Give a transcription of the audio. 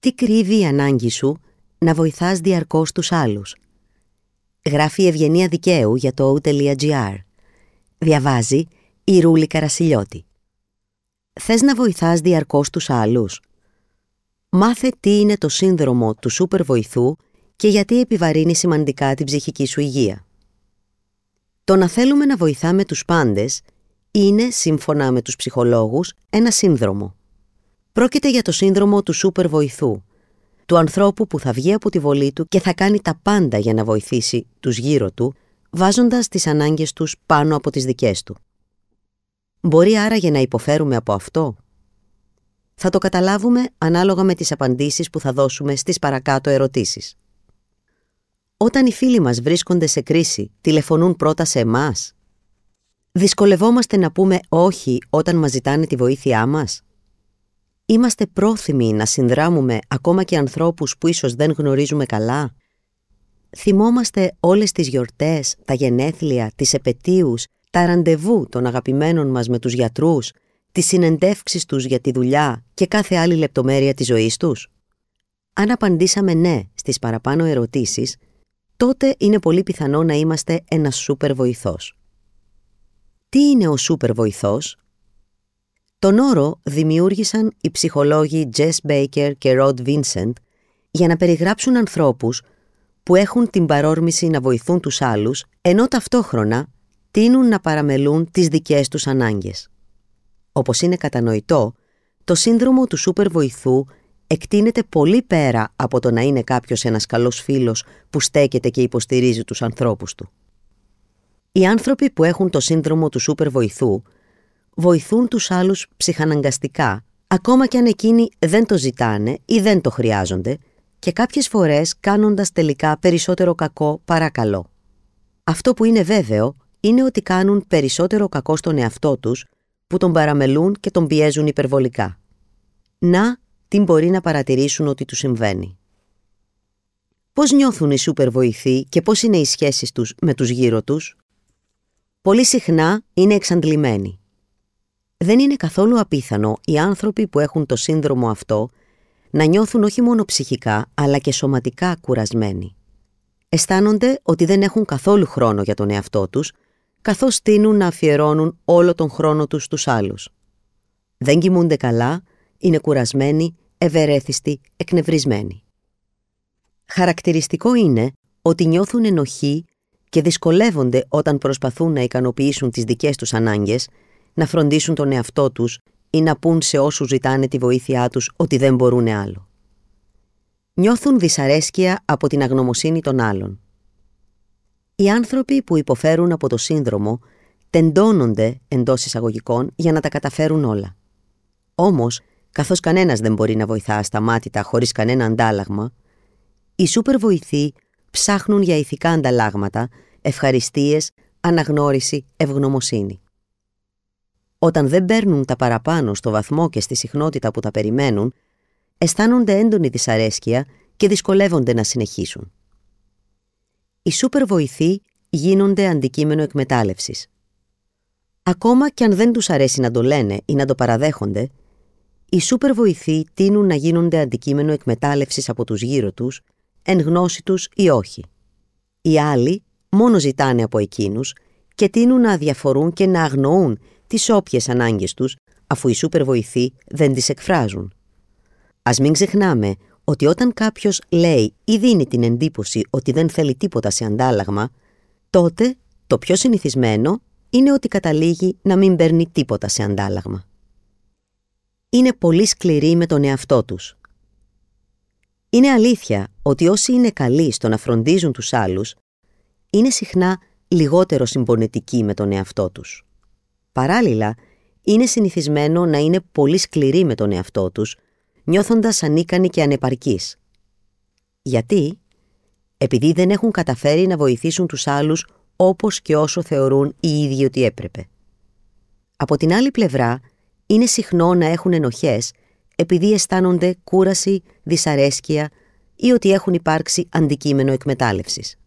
Τι κρύβει η ανάγκη σου να βοηθάς διαρκώς τους άλλους; Γράφει Ευγενία Δικαίου για το o.gr. Διαβάζει η Ρούλη Καρασιλιώτη. Θες να βοηθάς διαρκώς τους άλλους; Μάθε τι είναι το σύνδρομο του σούπερ βοηθού και γιατί επιβαρύνει σημαντικά την ψυχική σου υγεία. Το να θέλουμε να βοηθάμε τους πάντες είναι, σύμφωνα με τους ψυχολόγους, ένα σύνδρομο. Πρόκειται για το σύνδρομο του σούπερ βοηθού, του ανθρώπου που θα βγει από τη βολή του και θα κάνει τα πάντα για να βοηθήσει τους γύρω του, βάζοντας τις ανάγκες τους πάνω από τις δικές του. Μπορεί άραγε να υποφέρουμε από αυτό; Θα το καταλάβουμε ανάλογα με τις απαντήσεις που θα δώσουμε στις παρακάτω ερωτήσεις. Όταν οι φίλοι μας βρίσκονται σε κρίση, τηλεφωνούν πρώτα σε εμάς; Δυσκολευόμαστε να πούμε όχι όταν μας ζητάνε τη βοήθειά μας; Είμαστε πρόθυμοι να συνδράμουμε ακόμα και ανθρώπους που ίσως δεν γνωρίζουμε καλά; Θυμόμαστε όλες τις γιορτές, τα γενέθλια, τις επαιτίους, τα ραντεβού των αγαπημένων μας με τους γιατρούς, τις συνεντεύξεις τους για τη δουλειά και κάθε άλλη λεπτομέρεια της ζωής τους; Αν απαντήσαμε ναι στις παραπάνω ερωτήσεις, τότε είναι πολύ πιθανό να είμαστε ένας σούπερ βοηθός. Τι είναι ο σούπερ βοηθός; Τον όρο δημιούργησαν οι ψυχολόγοι Jess Baker και Rod Vincent για να περιγράψουν ανθρώπους που έχουν την παρόρμηση να βοηθούν τους άλλους, ενώ ταυτόχρονα τείνουν να παραμελούν τις δικές τους ανάγκες. Όπως είναι κατανοητό, το σύνδρομο του σούπερ βοηθού εκτείνεται πολύ πέρα από το να είναι κάποιος ένας καλός φίλος που στέκεται και υποστηρίζει τους ανθρώπους του. Οι άνθρωποι που έχουν το σύνδρομο του σούπερ βοηθού βοηθούν τους άλλους ψυχαναγκαστικά, ακόμα κι αν εκείνοι δεν το ζητάνε ή δεν το χρειάζονται και κάποιες φορές κάνοντας τελικά περισσότερο κακό παρά καλό. Αυτό που είναι βέβαιο είναι ότι κάνουν περισσότερο κακό στον εαυτό τους που τον παραμελούν και τον πιέζουν υπερβολικά. Να τι μπορεί να παρατηρήσουν ότι του συμβαίνει. Πώς νιώθουν οι σούπερ βοηθοί και πώς είναι οι σχέσεις τους με τους γύρω τους; Πολύ συχνά είναι εξαντλημένοι. Δεν είναι καθόλου απίθανο οι άνθρωποι που έχουν το σύνδρομο αυτό να νιώθουν όχι μόνο ψυχικά αλλά και σωματικά κουρασμένοι. Αισθάνονται ότι δεν έχουν καθόλου χρόνο για τον εαυτό τους καθώς τείνουν να αφιερώνουν όλο τον χρόνο τους στους άλλους. Δεν κοιμούνται καλά, είναι κουρασμένοι, ευερέθιστοι, εκνευρισμένοι. Χαρακτηριστικό είναι ότι νιώθουν ενοχή και δυσκολεύονται όταν προσπαθούν να ικανοποιήσουν τις δικές τους ανάγκες, να φροντίσουν τον εαυτό τους ή να πούν σε όσους ζητάνε τη βοήθειά τους ότι δεν μπορούν άλλο. Νιώθουν δυσαρέσκεια από την αγνωμοσύνη των άλλων. Οι άνθρωποι που υποφέρουν από το σύνδρομο τεντώνονται εντός εισαγωγικών για να τα καταφέρουν όλα. Όμως, καθώς κανένας δεν μπορεί να βοηθά ασταμάτητα χωρίς κανένα αντάλλαγμα, οι σούπερ βοηθοί ψάχνουν για ηθικά ανταλλάγματα, ευχαριστίες, αναγνώριση, ευγνωμοσύνη. Όταν δεν παίρνουν τα παραπάνω στο βαθμό και στη συχνότητα που τα περιμένουν, αισθάνονται έντονη δυσαρέσκεια και δυσκολεύονται να συνεχίσουν. Οι σούπερ βοηθοί γίνονται αντικείμενο εκμετάλλευσης. Ακόμα και αν δεν τους αρέσει να το λένε ή να το παραδέχονται, οι σούπερ βοηθοί τείνουν να γίνονται αντικείμενο εκμετάλλευσης από τους γύρω τους, εν γνώση τους ή όχι. Οι άλλοι μόνο ζητάνε από εκείνους και τείνουν να αδιαφορούν και να αγνοούν τις όποιες ανάγκες τους, αφού οι σούπερ βοηθοί δεν τις εκφράζουν. Ας μην ξεχνάμε ότι όταν κάποιος λέει ή δίνει την εντύπωση ότι δεν θέλει τίποτα σε αντάλλαγμα, τότε το πιο συνηθισμένο είναι ότι καταλήγει να μην παίρνει τίποτα σε αντάλλαγμα είναι πολύ σκληροί με τον εαυτό τους. Είναι αλήθεια ότι όσοι είναι καλοί στο να φροντίζουν τους άλλους, είναι συχνά λιγότερο συμπονετικοί με τον εαυτό τους. Παράλληλα, είναι συνηθισμένο να είναι πολύ σκληροί με τον εαυτό τους, νιώθοντας ανίκανοι και ανεπαρκείς. Γιατί; Επειδή δεν έχουν καταφέρει να βοηθήσουν τους άλλους όπως και όσο θεωρούν οι ίδιοι ότι έπρεπε. Από την άλλη πλευρά, είναι συχνό να έχουν ενοχές επειδή αισθάνονται κούραση, δυσαρέσκεια ή ότι έχουν υπάρξει αντικείμενο εκμετάλλευσης.